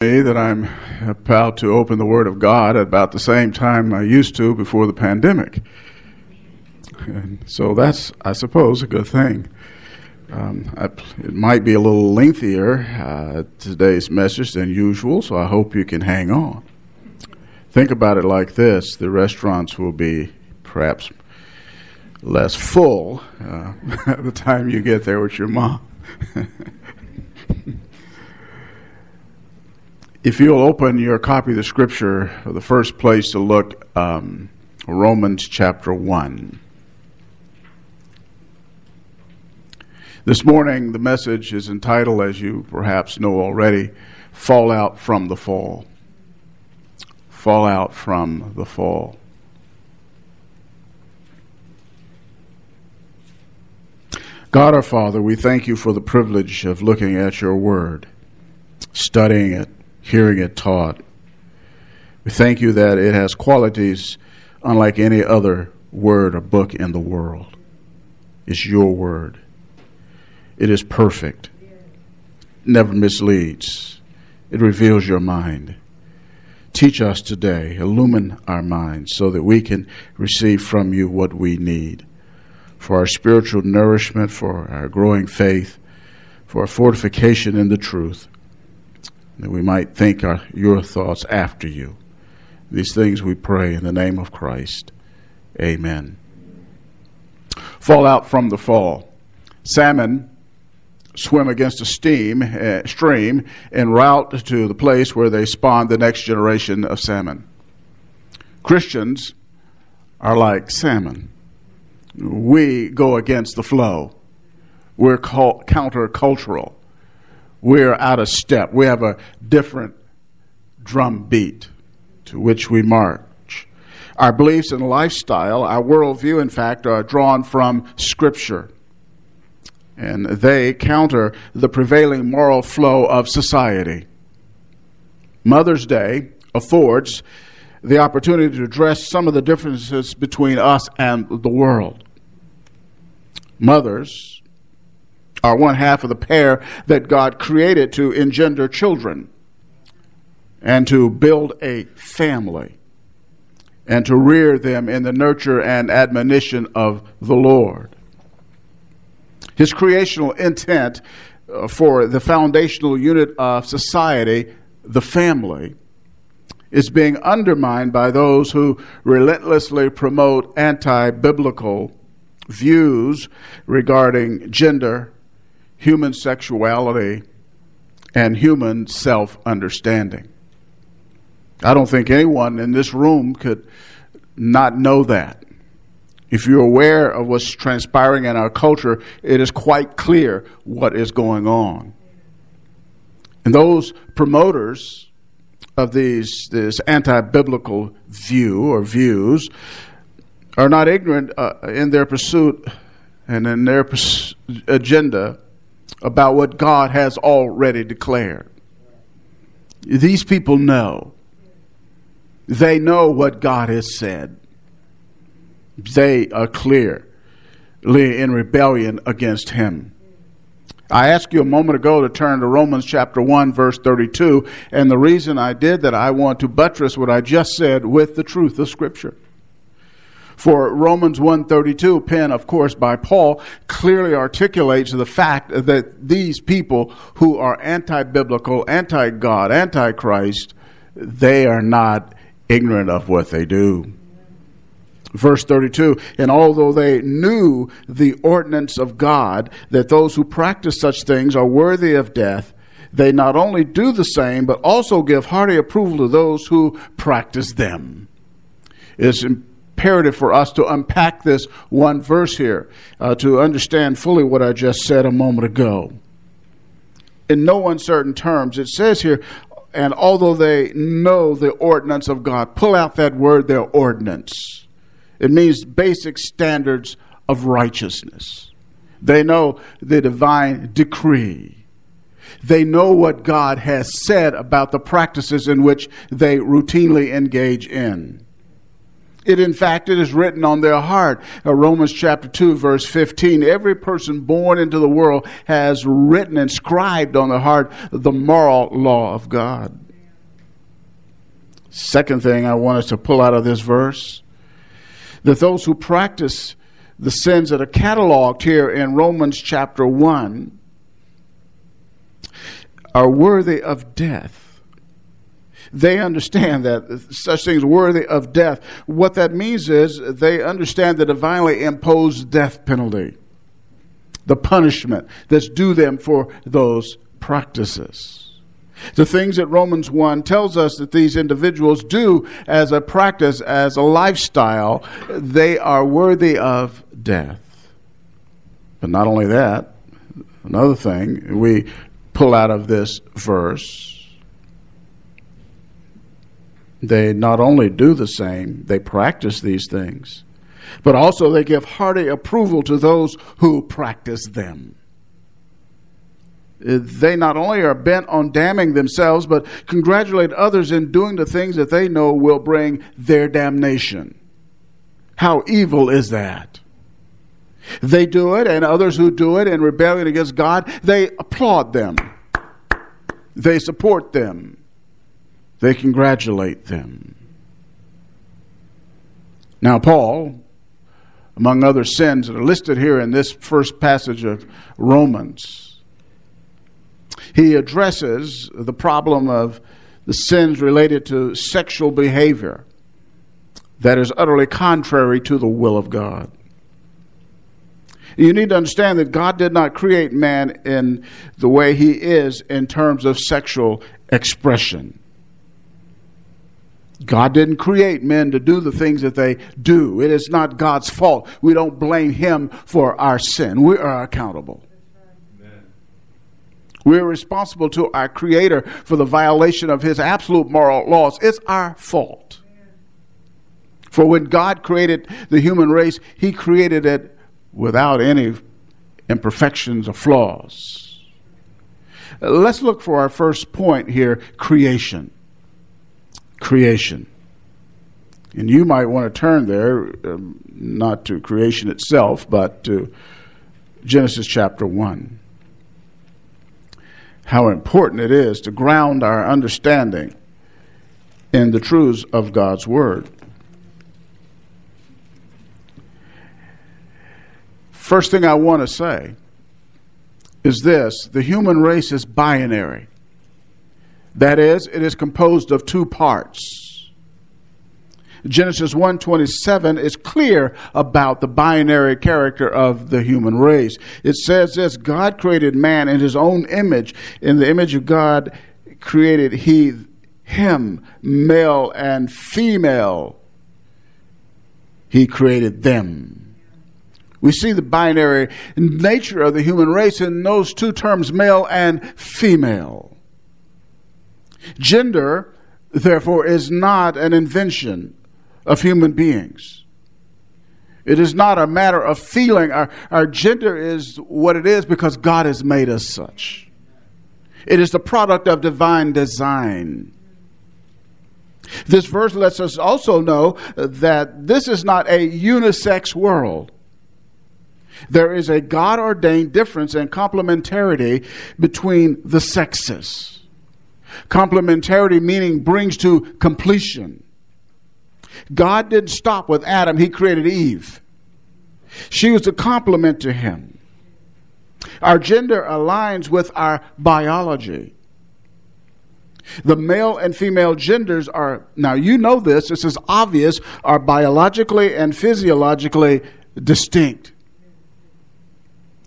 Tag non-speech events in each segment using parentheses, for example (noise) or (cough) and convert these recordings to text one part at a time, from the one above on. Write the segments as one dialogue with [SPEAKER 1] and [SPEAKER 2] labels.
[SPEAKER 1] that I'm about to open the Word of God at about the same time I used to before the pandemic. And so that's, I suppose, a good thing. Um, I, it might be a little lengthier, uh, today's message, than usual, so I hope you can hang on. Think about it like this the restaurants will be perhaps less full uh, (laughs) at the time you get there with your mom. (laughs) If you'll open your copy of the scripture, the first place to look, um, Romans chapter 1. This morning, the message is entitled, as you perhaps know already, Fallout from the Fall. Fallout from the Fall. God our Father, we thank you for the privilege of looking at your word, studying it, hearing it taught. We thank you that it has qualities unlike any other word or book in the world. It's your word. It is perfect, never misleads, it reveals your mind. Teach us today, illumine our minds so that we can receive from you what we need for our spiritual nourishment, for our growing faith, for our fortification in the truth that we might think our, your thoughts after you. These things we pray in the name of Christ. Amen. Fallout from the fall. Salmon swim against a steam, uh, stream en route to the place where they spawn the next generation of salmon. Christians are like salmon. We go against the flow. We're countercultural we're out of step. We have a different drum beat to which we march. Our beliefs and lifestyle, our worldview, in fact, are drawn from Scripture. And they counter the prevailing moral flow of society. Mother's Day affords the opportunity to address some of the differences between us and the world. Mothers are one half of the pair that God created to engender children and to build a family and to rear them in the nurture and admonition of the Lord. His creational intent uh, for the foundational unit of society, the family, is being undermined by those who relentlessly promote anti biblical views regarding gender human sexuality, and human self understanding. I don't think anyone in this room could not know that. If you're aware of what's transpiring in our culture, it is quite clear what is going on. And those promoters of these this anti-biblical view or views are not ignorant uh, in their pursuit and in their pers- agenda about what God has already declared. These people know. They know what God has said. They are clearly in rebellion against Him. I asked you a moment ago to turn to Romans chapter 1, verse 32, and the reason I did that, I want to buttress what I just said with the truth of Scripture. For Romans 1:32, pen of course by Paul, clearly articulates the fact that these people who are anti-biblical, anti-God, anti-Christ, they are not ignorant of what they do. Verse 32 And although they knew the ordinance of God, that those who practice such things are worthy of death, they not only do the same, but also give hearty approval to those who practice them. It's imperative for us to unpack this one verse here uh, to understand fully what I just said a moment ago. In no uncertain terms, it says here, and although they know the ordinance of God, pull out that word, their ordinance. It means basic standards of righteousness. They know the divine decree. They know what God has said about the practices in which they routinely engage in. It, in fact, it is written on their heart. Uh, Romans chapter 2, verse 15. Every person born into the world has written, inscribed on their heart the moral law of God. Second thing I want us to pull out of this verse that those who practice the sins that are cataloged here in Romans chapter 1 are worthy of death. They understand that such things are worthy of death. What that means is they understand the divinely imposed death penalty, the punishment that's due them for those practices. The things that Romans 1 tells us that these individuals do as a practice, as a lifestyle, they are worthy of death. But not only that, another thing we pull out of this verse they not only do the same, they practice these things, but also they give hearty approval to those who practice them uh, they not only are bent on damning themselves, but congratulate others in doing the things that they know will bring their damnation. How evil is that? They do it, and others who do it in rebellion against God, they applaud them. They support them. They congratulate them. Now, Paul, among other sins that are listed here in this first passage of Romans, he addresses the problem of the sins related to sexual behavior that is utterly contrary to the will of God. You need to understand that God did not create man in the way he is in terms of sexual expression. God didn't create men to do the things that they do. It is not God's fault. We don't blame him for our sin. We are accountable. We're responsible to our Creator for the violation of His absolute moral laws. It's our fault. For when God created the human race, He created it without any imperfections or flaws. Let's look for our first point here creation. Creation. And you might want to turn there, um, not to creation itself, but to Genesis chapter 1 how important it is to ground our understanding in the truths of God's Word. First thing I want to say is this the human race is binary. That is, it is composed of two parts Genesis 1:27 is clear about the binary character of the human race. It says this, God created man in his own image. In the image of God created he him, male and female. He created them. We see the binary nature of the human race in those two terms, male and female. Gender, therefore, is not an invention of human beings. It is not a matter of feeling. Our, our gender is what it is because God has made us such. It is the product of divine design. This verse lets us also know that this is not a unisex world. There is a God ordained difference and complementarity between the sexes. Complementarity meaning brings to completion. God didn't stop with Adam, He created Eve. She was a complement to him. Our gender aligns with our biology. The male and female genders are, now you know this, this is obvious, are biologically and physiologically distinct.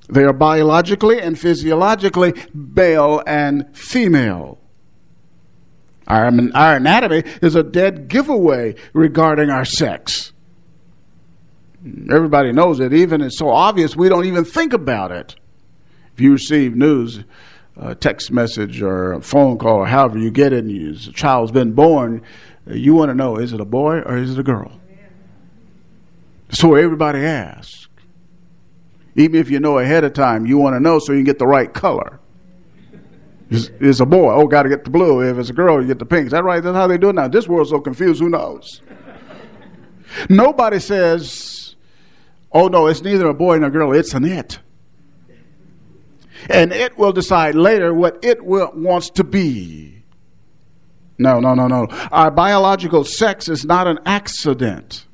[SPEAKER 1] They are biologically and physiologically male and female. Our, our anatomy is a dead giveaway regarding our sex. Everybody knows it, even it's so obvious we don't even think about it. If you receive news, a text message or a phone call, or however you get it, and a child's been born, you want to know is it a boy or is it a girl? So everybody asks. Even if you know ahead of time, you want to know so you can get the right color is, is a boy. Oh, got to get the blue. If it's a girl, you get the pink. Is that right? That's how they do it now. This world's so confused. Who knows? Nobody says, oh, no, it's neither a boy nor a girl. It's an it. And it will decide later what it will, wants to be. No, no, no, no. Our biological sex is not an accident.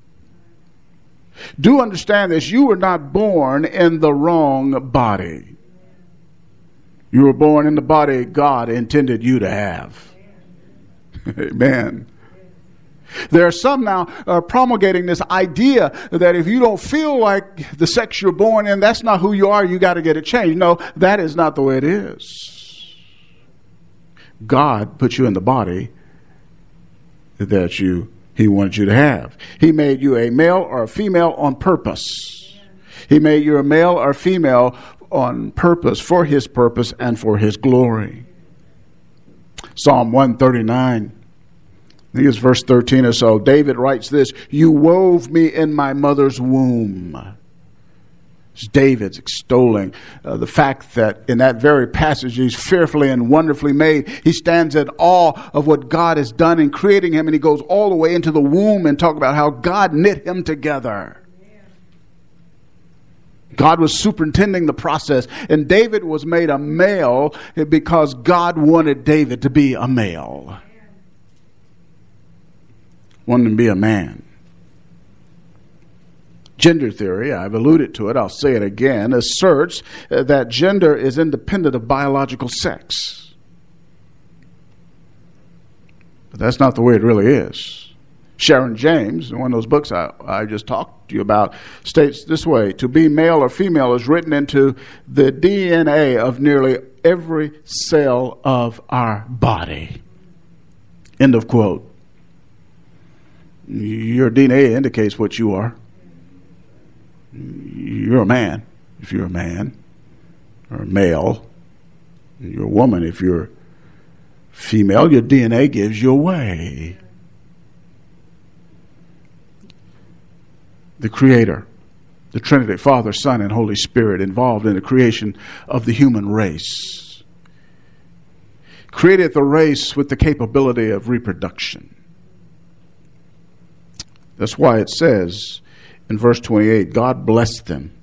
[SPEAKER 1] Do understand this. You were not born in the wrong body. You were born in the body God intended you to have. (laughs) Amen. There are some now uh, promulgating this idea that if you don't feel like the sex you're born in, that's not who you are, you got to get it changed. No, that is not the way it is. God put you in the body that you he wanted you to have. He made you a male or a female on purpose. He made you a male or female on purpose, for his purpose and for his glory. Psalm 139. I think it's verse 13 or so. David writes this You wove me in my mother's womb. David's extolling uh, the fact that in that very passage he's fearfully and wonderfully made. He stands in awe of what God has done in creating him, and he goes all the way into the womb and talk about how God knit him together. God was superintending the process, and David was made a male because God wanted David to be a male, wanted to be a man. Gender theory, I've alluded to it, I'll say it again, asserts that gender is independent of biological sex. But that's not the way it really is. Sharon James, in one of those books I, I just talked to you about, states this way To be male or female is written into the DNA of nearly every cell of our body. End of quote. Your DNA indicates what you are you're a man if you're a man, or a male. You're a woman if you're female. Your DNA gives you away. The Creator, the Trinity, Father, Son, and Holy Spirit involved in the creation of the human race. Created the race with the capability of reproduction. That's why it says, in verse 28, God blessed them.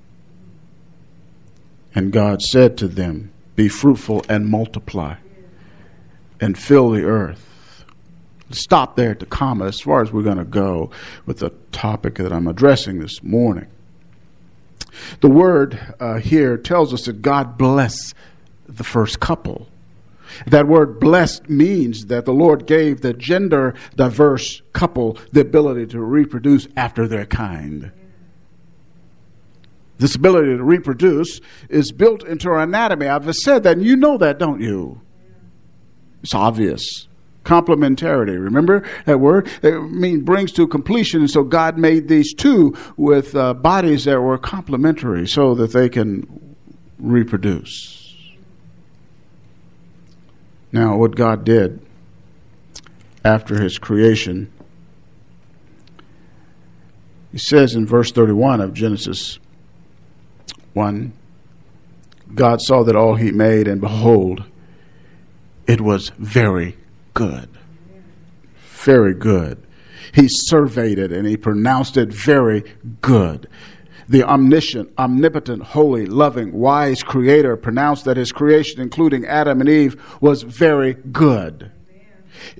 [SPEAKER 1] And God said to them, Be fruitful and multiply and fill the earth. Stop there at the comma as far as we're going to go with the topic that I'm addressing this morning. The word uh, here tells us that God blessed the first couple. That word blessed means that the Lord gave the gender diverse couple the ability to reproduce after their kind. This ability to reproduce is built into our anatomy. I've said that, and you know that, don't you? It's obvious. Complementarity. Remember that word? It means brings to completion. And so God made these two with uh, bodies that were complementary so that they can reproduce. Now, what God did after his creation, he says in verse 31 of Genesis 1 God saw that all he made, and behold, it was very good. Very good. He surveyed it and he pronounced it very good. The omniscient, omnipotent, holy, loving, wise creator pronounced that his creation, including Adam and Eve, was very good.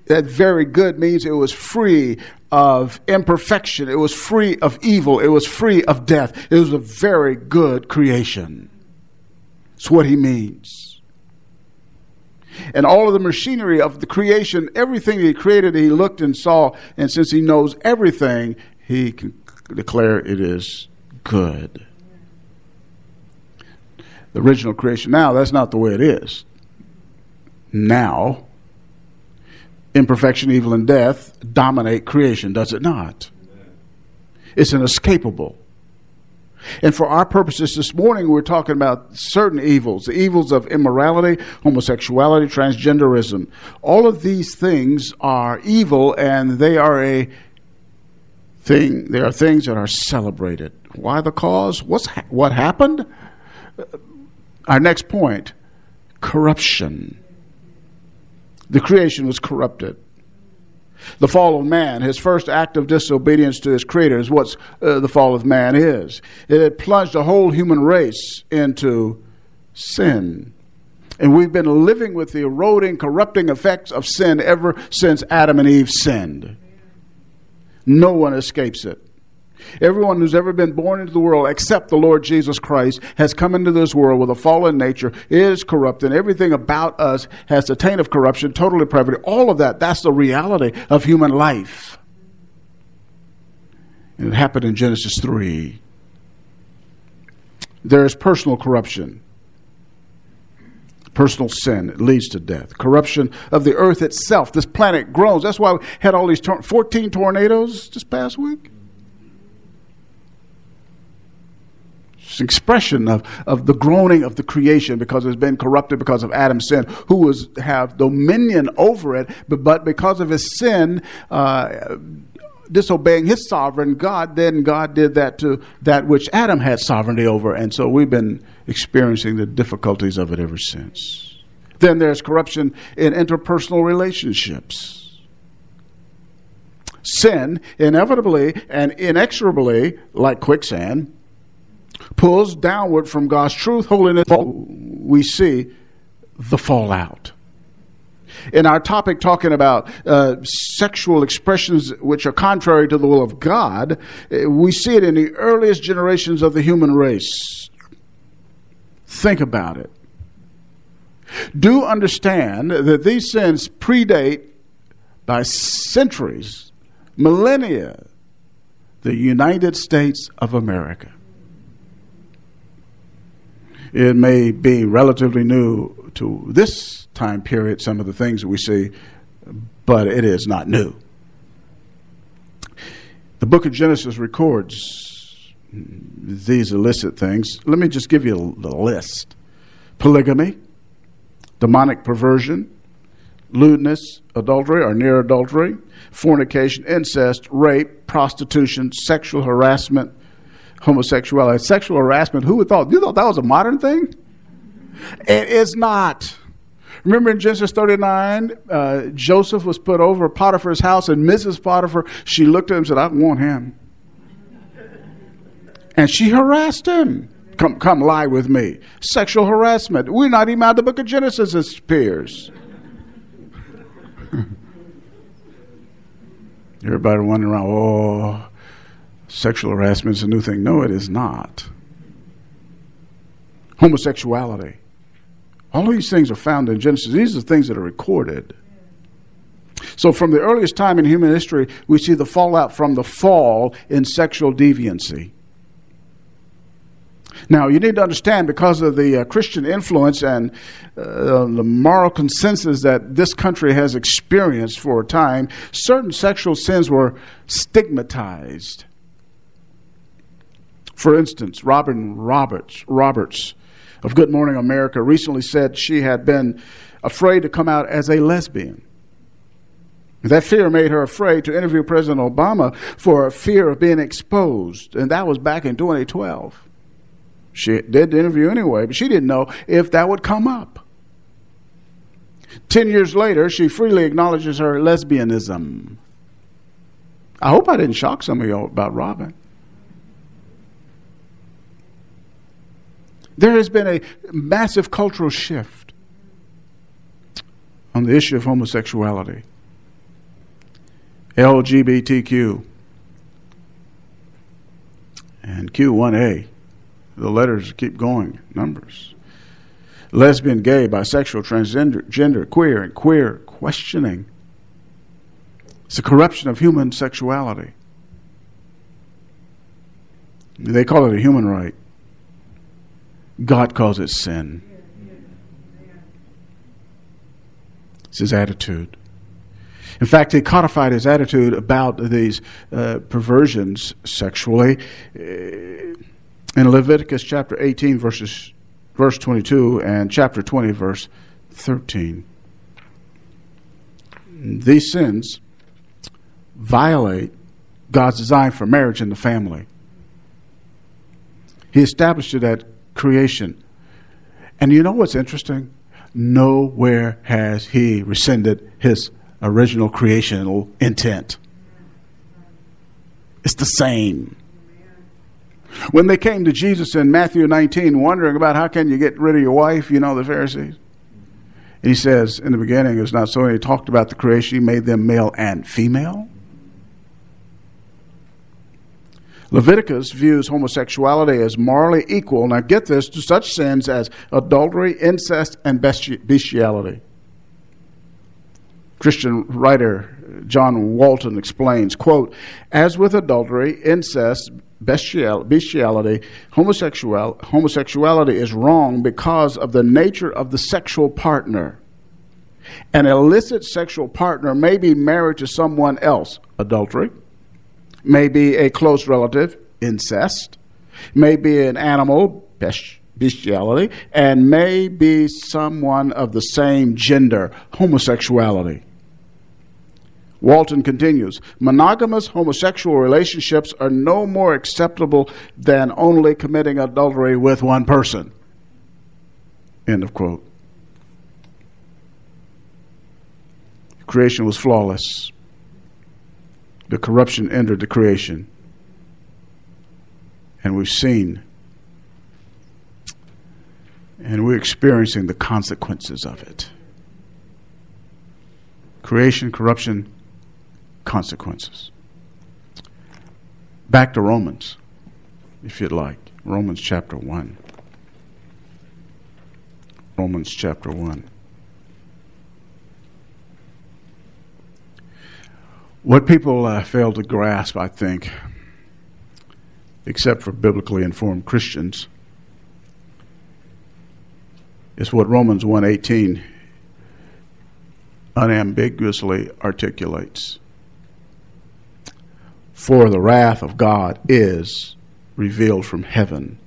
[SPEAKER 1] That very good means it was free of imperfection. It was free of evil. It was free of death. It was a very good creation. That's what he means. And all of the machinery of the creation, everything he created, he looked and saw, and since he knows everything, he can declare it is good. The original creation. Now, that's not the way it is. Now, imperfection, evil, and death dominate creation, does it not? It's inescapable. And for our purposes this morning, we're talking about certain evils the evils of immorality, homosexuality, transgenderism. All of these things are evil and they are a thing, they are things that are celebrated. Why the cause? What's ha- what happened? Uh, our next point corruption. The creation was corrupted. The fall of man, his first act of disobedience to his creator, is what uh, the fall of man is. It had plunged the whole human race into sin. And we've been living with the eroding, corrupting effects of sin ever since Adam and Eve sinned. No one escapes it. Everyone who's ever been born into the world except the Lord Jesus Christ has come into this world with a fallen nature, is corrupt, and everything about us has the taint of corruption, total depravity. All of that, that's the reality of human life. And it happened in Genesis 3. There is personal corruption. Personal sin it leads to death. Corruption of the earth itself. This planet groans. That's why we had all these tor- 14 tornadoes this past week. It's an expression of, of the groaning of the creation because it's been corrupted because of Adam's sin, who was have dominion over it, but, but because of his sin, uh, disobeying his sovereign God, then God did that to that which Adam had sovereignty over. And so we've been experiencing the difficulties of it ever since. Then there's corruption in interpersonal relationships. Sin, inevitably and inexorably, like quicksand, pulls downward from God's truth, holiness. We see the fallout in our topic talking about uh, sexual expressions which are contrary to the will of God, uh, we see it in the earliest generations of the human race. Think about it. Do understand that these sins predate by centuries, millennia, the United States of America. It may be relatively new to this time period, some of the things that we see, but it is not new. The book of Genesis records these illicit things. Let me just give you the list polygamy, demonic perversion, lewdness, adultery or near adultery, fornication, incest, rape, prostitution, sexual harassment, homosexuality. Sexual harassment, who would thought? You thought that was a modern thing? It is not. Remember in Genesis 39, uh, Joseph was put over Potiphar's house, and Mrs. Potiphar, she looked at him and said, I want him. And she harassed him. Come, come lie with me. Sexual harassment. We're not even out of the book of Genesis, it appears. (laughs) Everybody wondering around, oh, sexual harassment is a new thing. No, it is not. Homosexuality. All these things are found in Genesis. These are things that are recorded. So, from the earliest time in human history, we see the fallout from the fall in sexual deviancy. Now, you need to understand because of the uh, Christian influence and uh, the moral consensus that this country has experienced for a time, certain sexual sins were stigmatized. For instance, Robin Roberts, Roberts of Good Morning America recently said she had been afraid to come out as a lesbian. That fear made her afraid to interview President Obama for fear of being exposed, and that was back in 2012. She did the interview anyway, but she didn't know if that would come up. Ten years later, she freely acknowledges her lesbianism. I hope I didn't shock some of you about Robin. There has been a massive cultural shift on the issue of homosexuality, LGBTQ, and Q1A. The letters keep going, numbers. Lesbian, gay, bisexual, transgender, gender, queer, and queer questioning. It's a corruption of human sexuality. They call it a human right. God calls it sin. It's his attitude. In fact, he codified his attitude about these uh, perversions sexually uh, in Leviticus chapter 18, verses, verse 22, and chapter 20, verse 13. These sins violate God's design for marriage and the family. He established it at creation. And you know what's interesting? Nowhere has he rescinded his original creational intent. It's the same. When they came to Jesus in Matthew 19, wondering about how can you get rid of your wife, you know, the Pharisees, he says in the beginning, it's not so. He talked about the creation, he made them male and female. Leviticus views homosexuality as morally equal, now get this, to such sins as adultery, incest, and bestiality. Christian writer John Walton explains, quote, as with adultery, incest, bestiality, homosexual, homosexuality is wrong because of the nature of the sexual partner. An illicit sexual partner may be married to someone else, adultery, may be a close relative, incest, may be an animal, bestiality, and may be someone of the same gender, homosexuality. Walton continues monogamous homosexual relationships are no more acceptable than only committing adultery with one person. End of quote. Creation was flawless. The corruption entered the creation. And we've seen and we're experiencing the consequences of it. Creation, corruption, consequences. Back to Romans, if you'd like. Romans chapter 1. Romans chapter 1. What people uh, fail to grasp, I think, except for biblically informed Christians, is what Romans 1:18 unambiguously articulates. For the wrath of God is revealed from heaven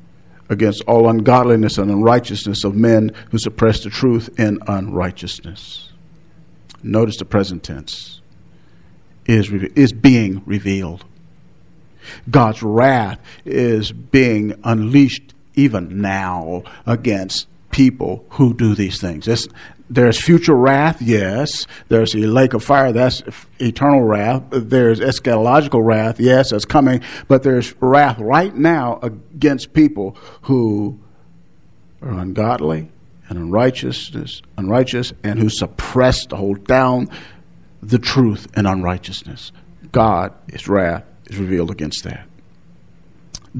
[SPEAKER 1] against all ungodliness and unrighteousness of men who suppress the truth in unrighteousness. Notice the present tense is, is being revealed. God's wrath is being unleashed even now against people who do these things. It's, there's future wrath, yes. There's a lake of fire, that's eternal wrath. There's eschatological wrath, yes, that's coming. But there's wrath right now against people who are ungodly and unrighteousness, unrighteous, and who suppress to hold down the truth and unrighteousness. God, His wrath, is revealed against that.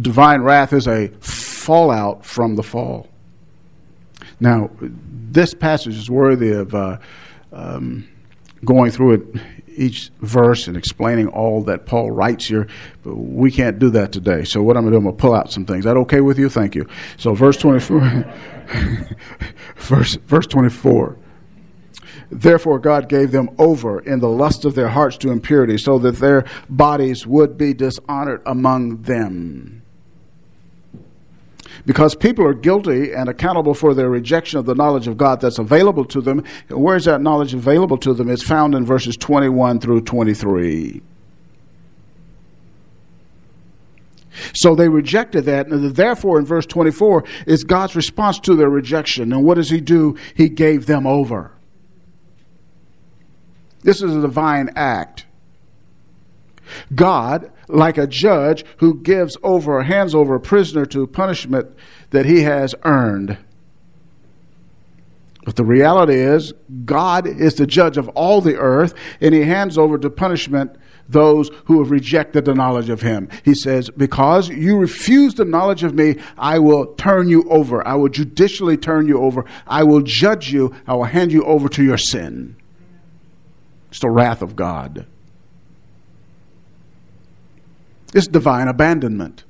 [SPEAKER 1] Divine wrath is a fallout from the fall. Now, this passage is worthy of uh, um, going through it each verse and explaining all that Paul writes here, but we can't do that today. So what I'm going to do, I'm going to pull out some things. Is that okay with you? Thank you. So verse 24, (laughs) verse, verse 24. Therefore, God gave them over in the lust of their hearts to impurity, so that their bodies would be dishonored among them because people are guilty and accountable for their rejection of the knowledge of God that's available to them. Where is that knowledge available to them? It's found in verses 21 through 23. So they rejected that. And therefore, in verse 24, is God's response to their rejection. And what does He do? He gave them over. This is a divine act. God like a judge who gives over, or hands over a prisoner to punishment that he has earned. But the reality is, God is the judge of all the earth, and he hands over to punishment those who have rejected the knowledge of him. He says, Because you refuse the knowledge of me, I will turn you over. I will judicially turn you over. I will judge you. I will hand you over to your sin. It's the wrath of God. It's divine abandonment.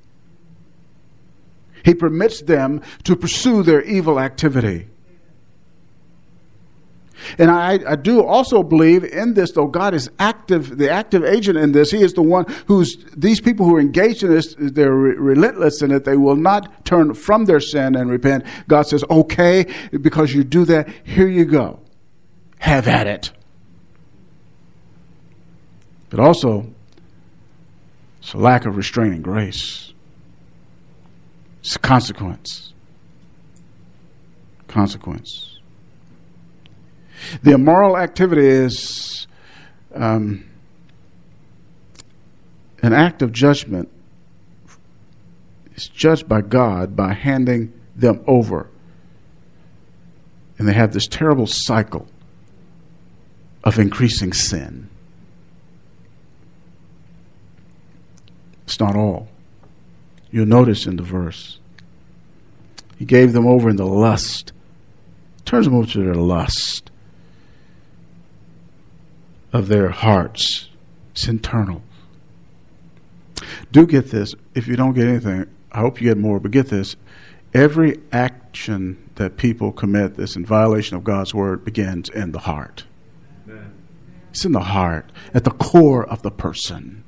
[SPEAKER 1] He permits them to pursue their evil activity. And I, I, do also believe in this, though God is active, the active agent in this. He is the one who's, these people who are engaged in this, they're re- relentless in it. They will not turn from their sin and repent. God says, okay, because you do that, here you go. Have at it. But also, it's a lack of restraining grace. It's a consequence. Consequence. The immoral activity is um, an act of judgment. It's judged by God by handing them over. And they have this terrible cycle of increasing sin. It's not all. You'll notice in the verse. He gave them over in the lust. Turns them over to their lust of their hearts. It's internal. Do get this. If you don't get anything, I hope you get more, but get this. Every action that people commit that's in violation of God's word begins in the heart. Amen. It's in the heart, at the core of the person.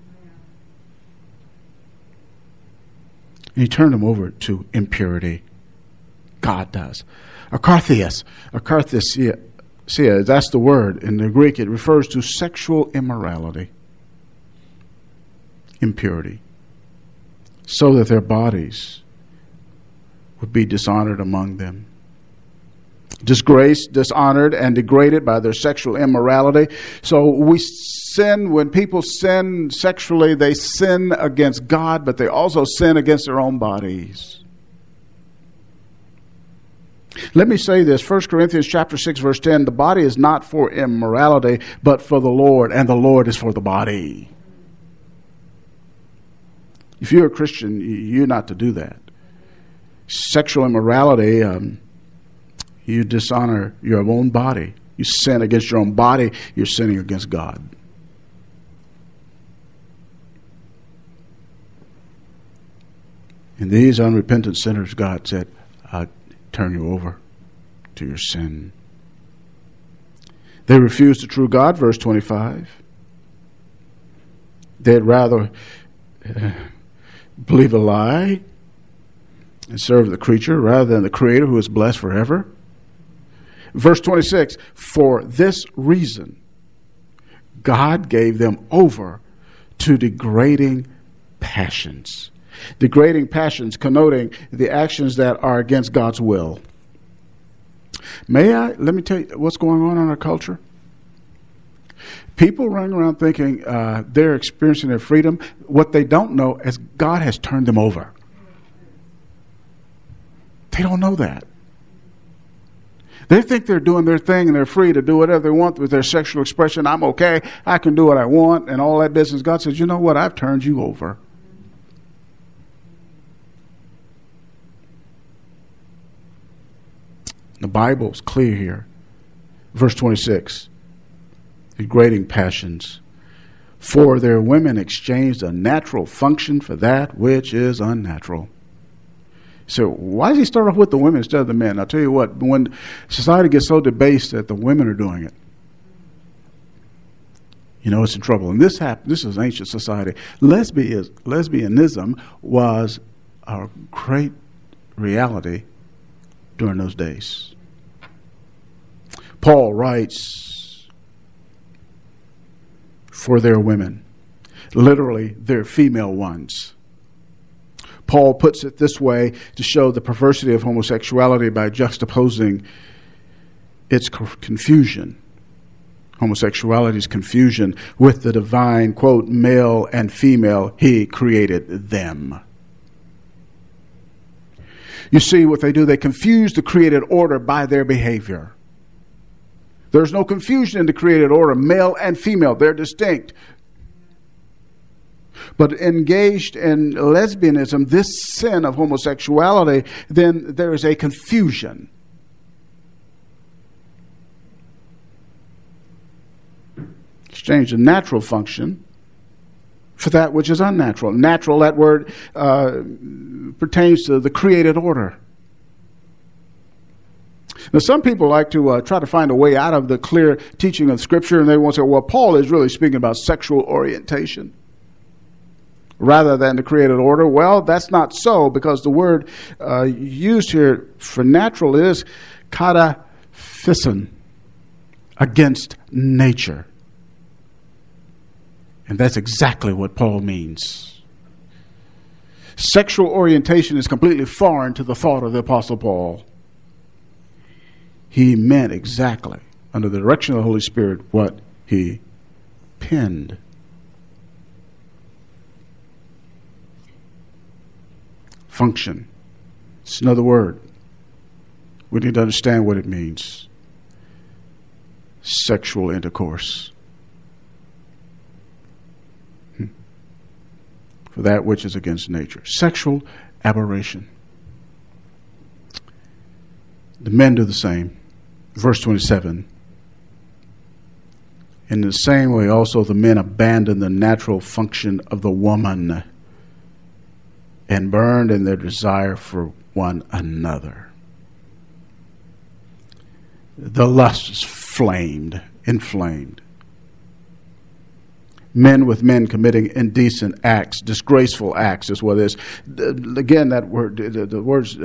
[SPEAKER 1] And you turn them over to impurity. God does. Akartheus, akarthesia, that's the word in the Greek. It refers to sexual immorality, impurity, so that their bodies would be dishonored among them. Disgraced, dishonored, and degraded by their sexual immorality. So we sin, when people sin sexually, they sin against God, but they also sin against their own bodies. Let me say this 1 Corinthians chapter 6 verse 10 the body is not for immorality but for the Lord and the Lord is for the body. If you're a Christian you're not to do that. Sexual immorality um, you dishonor your own body. You sin against your own body, you're sinning against God. And these unrepentant sinners, God said, I turn you over to your sin. They refuse the true God, verse 25. They'd rather uh, believe a lie and serve the creature rather than the Creator who is blessed forever. Verse 26 For this reason, God gave them over to degrading passions degrading passions connoting the actions that are against God's will. May I? Let me tell you what's going on in our culture. People running around thinking uh, they're experiencing their freedom. What they don't know is God has turned them over. They don't know that. They think they're doing their thing and they're free to do whatever they want with their sexual expression. I'm okay. I can do what I want and all that business. God says, you know what? I've turned you over. The Bible's clear here. Verse 26 degrading passions. For their women exchanged a natural function for that which is unnatural. So why does he start off with the women instead of the men? I'll tell you what, when society gets so debased that the women are doing it, you know it's in trouble. And this happened. This is ancient society. Lesbianism, lesbianism was a great reality during those days. Paul writes, for their women, literally, their female ones. Paul puts it this way to show the perversity of homosexuality by juxtaposing its confusion, homosexuality's confusion, with the divine, quote, male and female, he created them. You see what they do? They confuse the created order by their behavior. There's no confusion in the created order, male and female, they're distinct. But engaged in lesbianism, this sin of homosexuality, then there is a confusion. Exchange a natural function for that which is unnatural. Natural, that word uh, pertains to the created order. Now, some people like to uh, try to find a way out of the clear teaching of Scripture, and they want to say, well, Paul is really speaking about sexual orientation rather than the created order. Well, that's not so because the word uh, used here for natural is kataphysin, against nature. And that's exactly what Paul means. Sexual orientation is completely foreign to the thought of the Apostle Paul. He meant exactly, under the direction of the Holy Spirit, what he penned. Function. It's another word. We need to understand what it means sexual intercourse. Hmm. For that which is against nature. Sexual aberration. The men do the same. Verse 27. In the same way, also, the men abandon the natural function of the woman and burned in their desire for one another. The lusts flamed, inflamed. Men with men committing indecent acts, disgraceful acts is what it is. Again, that word, the, the words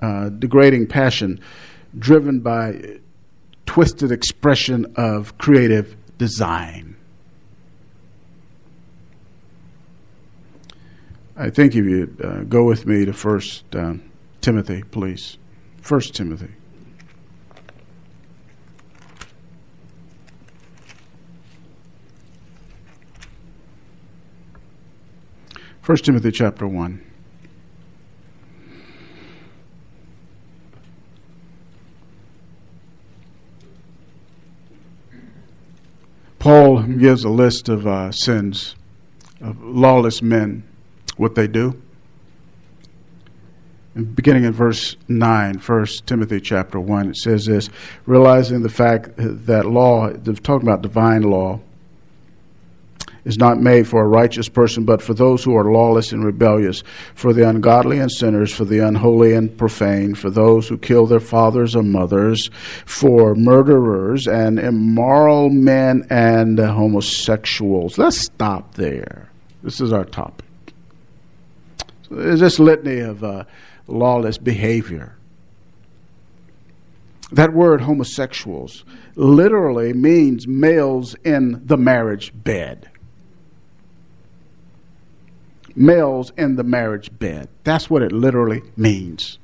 [SPEAKER 1] uh, degrading passion, driven by twisted expression of creative design. I think if you uh, go with me to First uh, Timothy, please. First Timothy. First Timothy chapter one. Paul gives a list of uh, sins of lawless men, what they do. Beginning in verse 9, 1 Timothy chapter 1, it says this realizing the fact that law, talking about divine law, is not made for a righteous person, but for those who are lawless and rebellious, for the ungodly and sinners, for the unholy and profane, for those who kill their fathers and mothers, for murderers and immoral men and homosexuals. Let's stop there. This is our topic. So there's this litany of uh, lawless behavior. That word homosexuals literally means males in the marriage bed males in the marriage bed. That's what it literally means.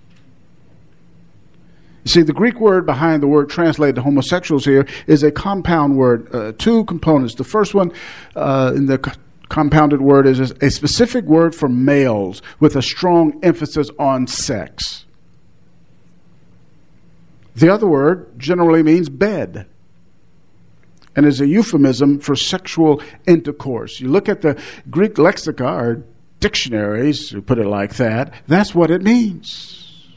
[SPEAKER 1] You see, the Greek word behind the word translated to homosexuals here is a compound word, uh, two components. The first one uh, in the compounded word is a specific word for males with a strong emphasis on sex. The other word generally means bed and is a euphemism for sexual intercourse. You look at the Greek lexica or dictionaries, to put it like that, that's what it means.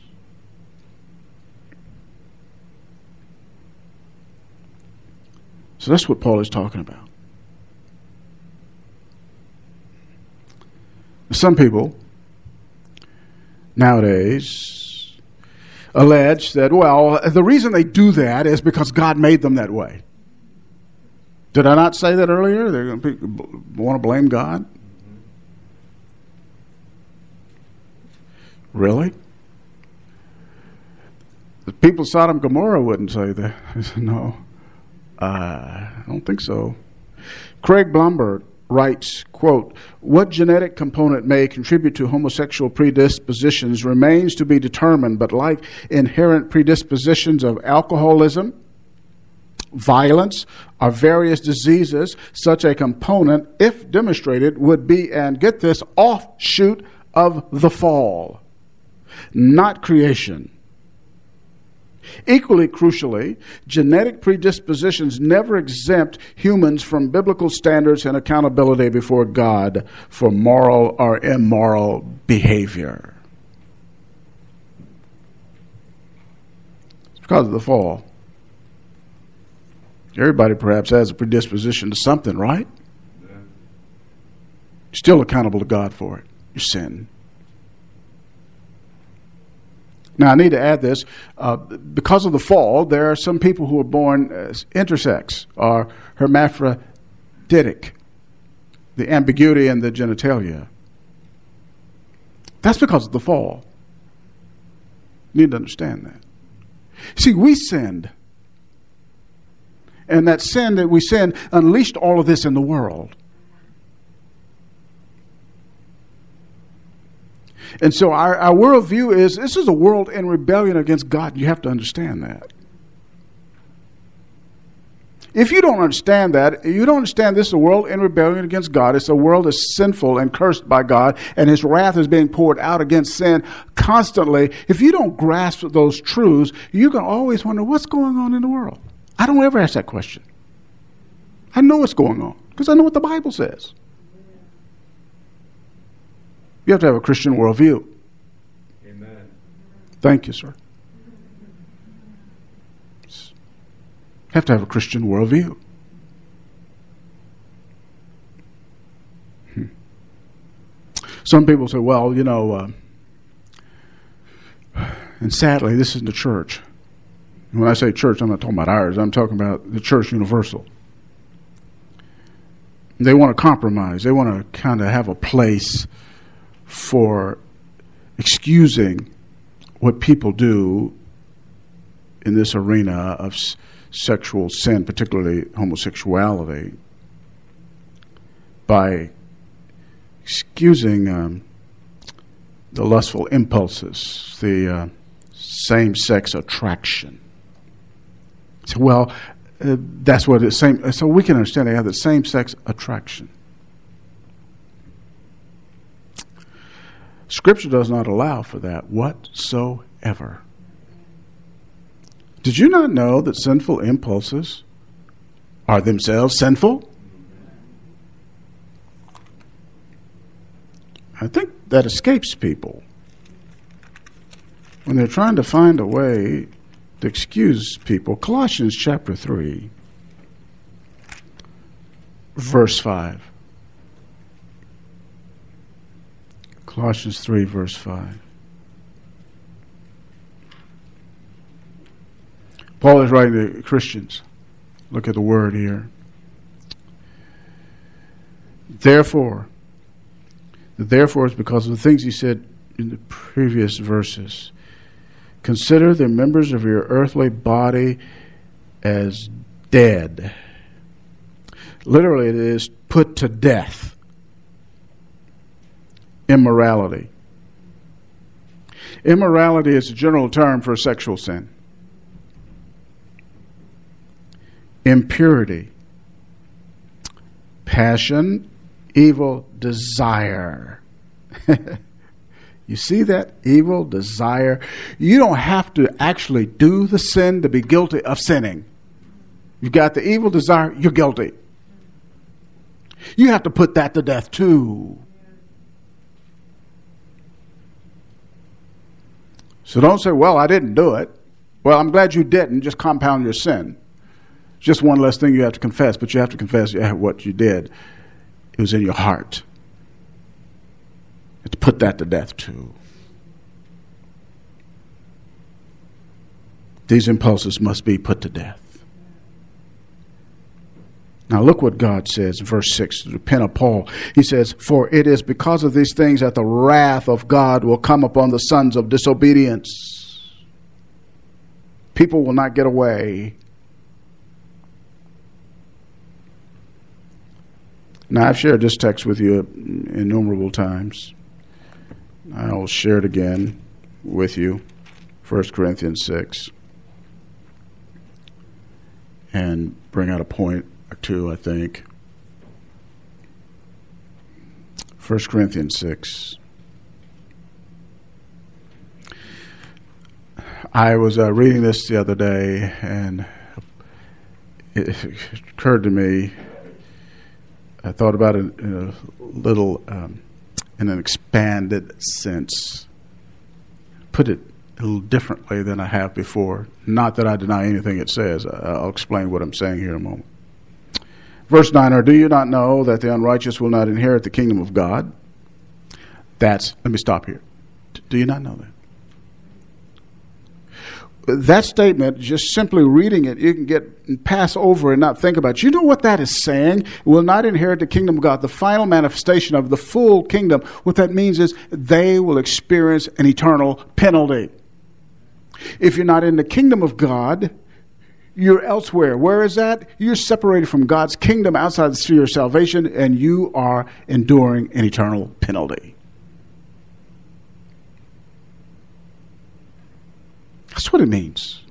[SPEAKER 1] So that's what Paul is talking about. Some people nowadays allege that, well, the reason they do that is because God made them that way. Did I not say that earlier? They want to blame God? Really? The people of Sodom and Gomorrah wouldn't say that. I (laughs) said, no, uh, I don't think so. Craig Blomberg writes, quote, what genetic component may contribute to homosexual predispositions remains to be determined, but like inherent predispositions of alcoholism, violence, or various diseases, such a component, if demonstrated, would be, and get this, offshoot of the fall not creation. Equally crucially, genetic predispositions never exempt humans from biblical standards and accountability before God for moral or immoral behavior. It's because of the fall. Everybody perhaps has a predisposition to something, right? Still accountable to God for it, your sin. Now, I need to add this. Uh, because of the fall, there are some people who are born as intersex or hermaphroditic, the ambiguity in the genitalia. That's because of the fall. You need to understand that. See, we sinned. And that sin that we sinned unleashed all of this in the world. And so our, our worldview is this is a world in rebellion against God. You have to understand that. If you don't understand that, you don't understand this is a world in rebellion against God. It's a world that's sinful and cursed by God, and His wrath is being poured out against sin constantly. If you don't grasp those truths, you're going to always wonder what's going on in the world. I don't ever ask that question. I know what's going on because I know what the Bible says. You have to have a Christian worldview. Amen. Thank you, sir. You have to have a Christian worldview. Hmm. Some people say, well, you know, uh, and sadly, this isn't the church. when I say church, I'm not talking about ours, I'm talking about the church universal. They want to compromise, they want to kind of have a place for excusing what people do in this arena of sexual sin, particularly homosexuality, by excusing um, the lustful impulses, the uh, same sex attraction. So, well, uh, that's what it's same. So we can understand they have the same sex attraction. Scripture does not allow for that whatsoever. Did you not know that sinful impulses are themselves sinful? I think that escapes people when they're trying to find a way to excuse people. Colossians chapter 3, verse 5. Colossians 3, verse 5. Paul is writing to Christians. Look at the word here. Therefore, the therefore is because of the things he said in the previous verses. Consider the members of your earthly body as dead. Literally, it is put to death. Immorality. Immorality is a general term for sexual sin. impurity, passion, evil desire. (laughs) you see that? Evil desire. You don't have to actually do the sin to be guilty of sinning. You've got the evil desire, you're guilty. You have to put that to death too. So don't say, well, I didn't do it. Well, I'm glad you didn't. Just compound your sin just one less thing you have to confess, but you have to confess what you did. It was in your heart. You have to put that to death too. These impulses must be put to death. Now look what God says in verse 6, the pen of Paul. He says, For it is because of these things that the wrath of God will come upon the sons of disobedience. People will not get away Now, I've shared this text with you innumerable times. I'll share it again with you. 1 Corinthians 6. And bring out a point or two, I think. 1 Corinthians 6. I was uh, reading this the other day, and it occurred to me I thought about it in a little, um, in an expanded sense. Put it a little differently than I have before. Not that I deny anything it says. I'll explain what I'm saying here in a moment. Verse 9 Or do you not know that the unrighteous will not inherit the kingdom of God? That's, let me stop here. Do you not know that? that statement, just simply reading it, you can get pass over and not think about. It. You know what that is saying? Will not inherit the kingdom of God, the final manifestation of the full kingdom. What that means is they will experience an eternal penalty. If you're not in the kingdom of God, you're elsewhere. Where is that? You're separated from God's kingdom outside the sphere of salvation, and you are enduring an eternal penalty. That's what it means.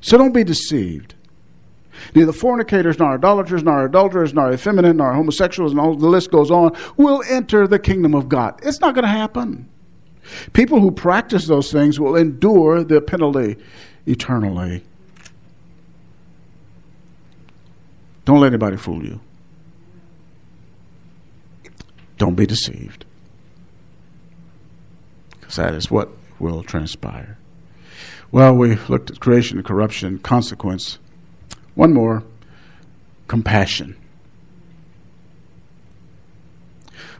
[SPEAKER 1] So don't be deceived. Neither fornicators, nor idolaters, nor adulterers, nor effeminate, nor homosexuals, and all the list goes on, will enter the kingdom of God. It's not going to happen. People who practice those things will endure the penalty eternally. Don't let anybody fool you. Don't be deceived. Because that is what will transpire. Well, we've looked at creation, corruption, consequence. One more compassion.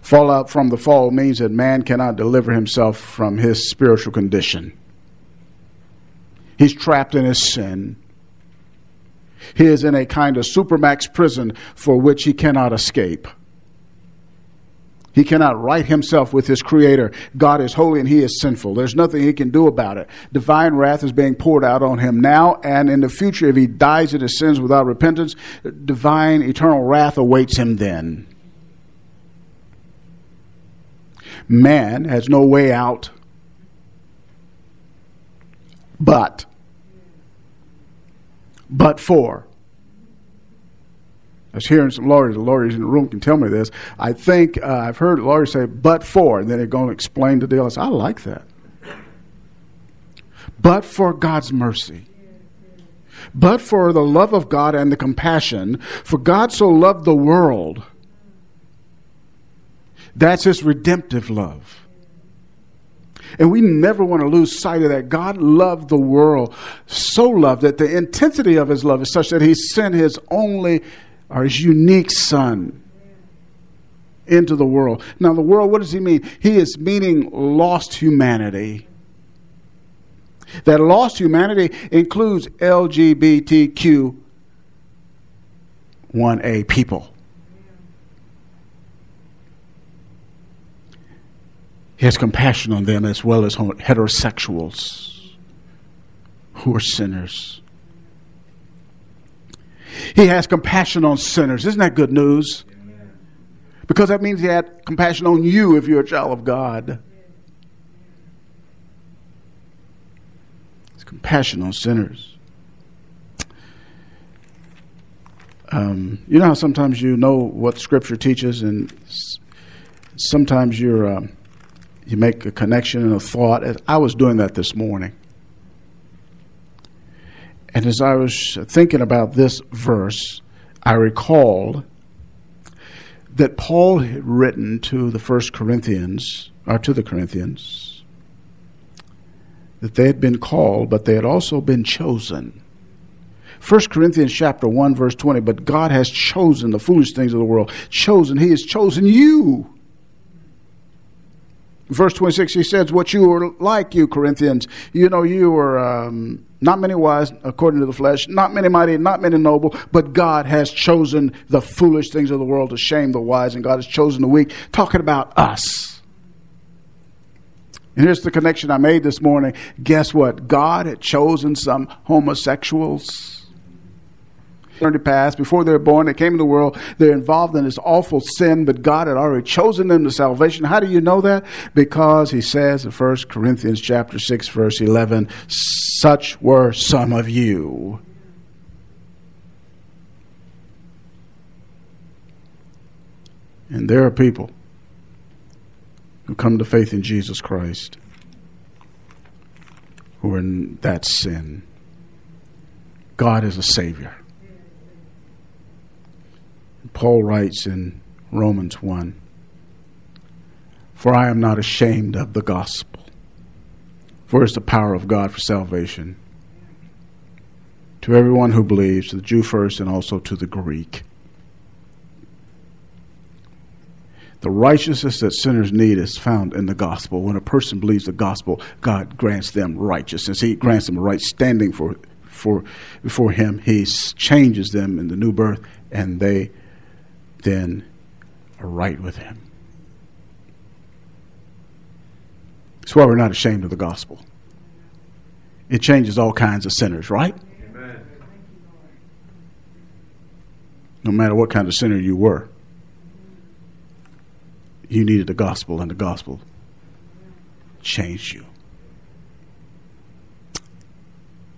[SPEAKER 1] Fallout from the fall means that man cannot deliver himself from his spiritual condition. He's trapped in his sin. He is in a kind of supermax prison for which he cannot escape. He cannot right himself with his creator. God is holy and he is sinful. There's nothing he can do about it. Divine wrath is being poured out on him now and in the future. If he dies in his sins without repentance, divine eternal wrath awaits him then. Man has no way out but but for I was hearing some lawyers, the lawyers in the room can tell me this. I think uh, I've heard lawyers say, but for, and then they're going to explain the deal. I I like that. But for God's mercy. But for the love of God and the compassion, for God so loved the world. That's his redemptive love. And we never want to lose sight of that. God loved the world so loved that the intensity of his love is such that he sent his only or his unique son into the world. Now, the world, what does he mean? He is meaning lost humanity. That lost humanity includes LGBTQ 1A people. He has compassion on them as well as heterosexuals who are sinners. He has compassion on sinners. Isn't that good news? Because that means he had compassion on you if you're a child of God. It's compassion on sinners. Um, you know how sometimes you know what Scripture teaches, and sometimes you're uh, you make a connection and a thought. I was doing that this morning. And as I was thinking about this verse, I recalled that Paul had written to the first Corinthians, or to the Corinthians, that they had been called, but they had also been chosen. 1 Corinthians chapter 1 verse 20, but God has chosen the foolish things of the world. Chosen, He has chosen you verse 26 he says what you were like you corinthians. You know you were um, not many wise according to the flesh not many mighty not many noble but god has chosen the foolish things of the world to shame the wise and god has chosen the weak. Talking about us. And here's the connection i made this morning. Guess what? God had chosen some homosexuals eternity past, before they're born, they came in the world, they're involved in this awful sin, but God had already chosen them to salvation. How do you know that? Because he says in 1 Corinthians chapter 6, verse 11, such were some of you. And there are people who come to faith in Jesus Christ who are in that sin. God is a Savior. Paul writes in Romans 1 For I am not ashamed of the gospel, for it's the power of God for salvation to everyone who believes, to the Jew first and also to the Greek. The righteousness that sinners need is found in the gospel. When a person believes the gospel, God grants them righteousness. He grants them a right standing for, for, before Him. He changes them in the new birth, and they then are right with Him. That's why we're not ashamed of the gospel. It changes all kinds of sinners, right? Amen. No matter what kind of sinner you were, you needed the gospel, and the gospel changed you.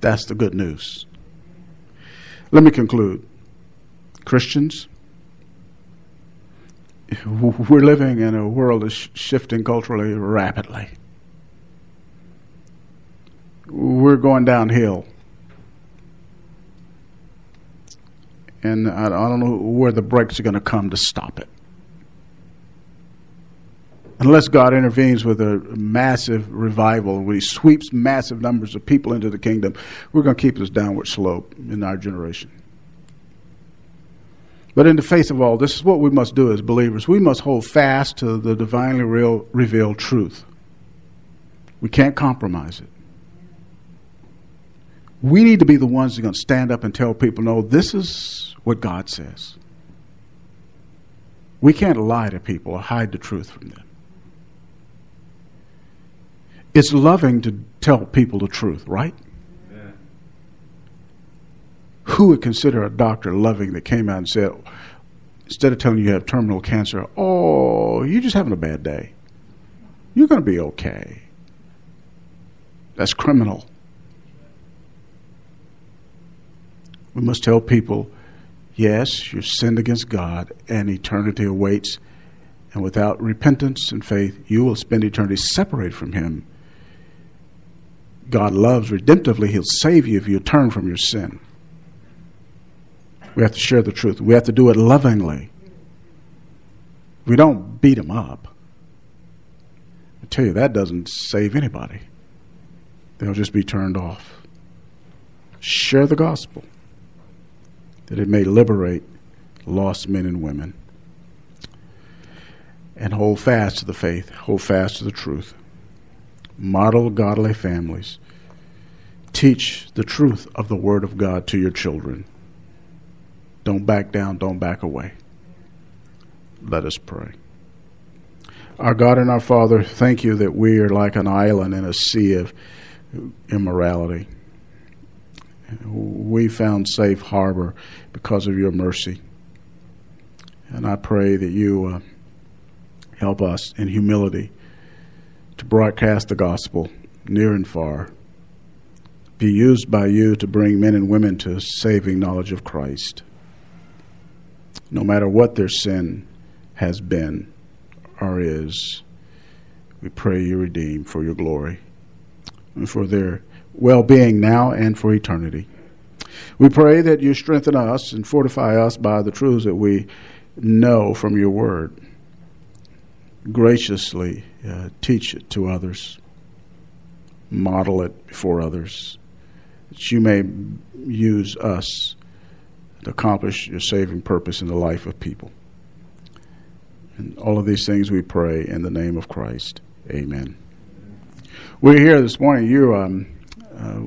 [SPEAKER 1] That's the good news. Let me conclude. Christians, (laughs) we're living in a world that's shifting culturally rapidly. We're going downhill. And I, don't know where the brakes are going to come to stop it. Unless God intervenes with a massive revival, when He sweeps massive numbers of people into the kingdom, we're going to keep this downward slope in our generation. But in the face of all, this is what we must do as believers. We must hold fast to the divinely real, revealed truth. We can't compromise it. We need to be the ones that are going to stand up and tell people, no, this is what God says. We can't lie to people or hide the truth from them. It's loving to tell people the truth, right? Who would consider a doctor loving that came out and said, instead of telling you you have terminal cancer, oh, you're just having a bad day. You're going to be okay. That's criminal. We must tell people, yes, you've sinned against God and eternity awaits. And without repentance and faith, you will spend eternity separated from Him. God loves redemptively. He'll save you if you turn from your sin. We have to share the truth. We have to do it lovingly. We don't beat them up. I tell you, that doesn't save anybody. They'll just be turned off. Share the gospel that it may liberate lost men and women. And hold fast to the faith, hold fast to the truth. Model godly families. Teach the truth of the Word of God to your children. Don't back down, don't back away. Let us pray. Our God and our Father, thank you that we are like an island in a sea of immorality. We found safe harbor because of your mercy. And I pray that you uh, help us in humility to broadcast the gospel near and far, be used by you to bring men and women to saving knowledge of Christ no matter what their sin has been or is. We pray you redeem for your glory and for their well being now and for eternity. We pray that you strengthen us and fortify us by the truths that we know from your word. Graciously uh, teach it to others, model it before others, that you may use us to accomplish your saving purpose in the life of people. And all of these things we pray in the name of Christ. Amen. We're here this morning. You, um, uh,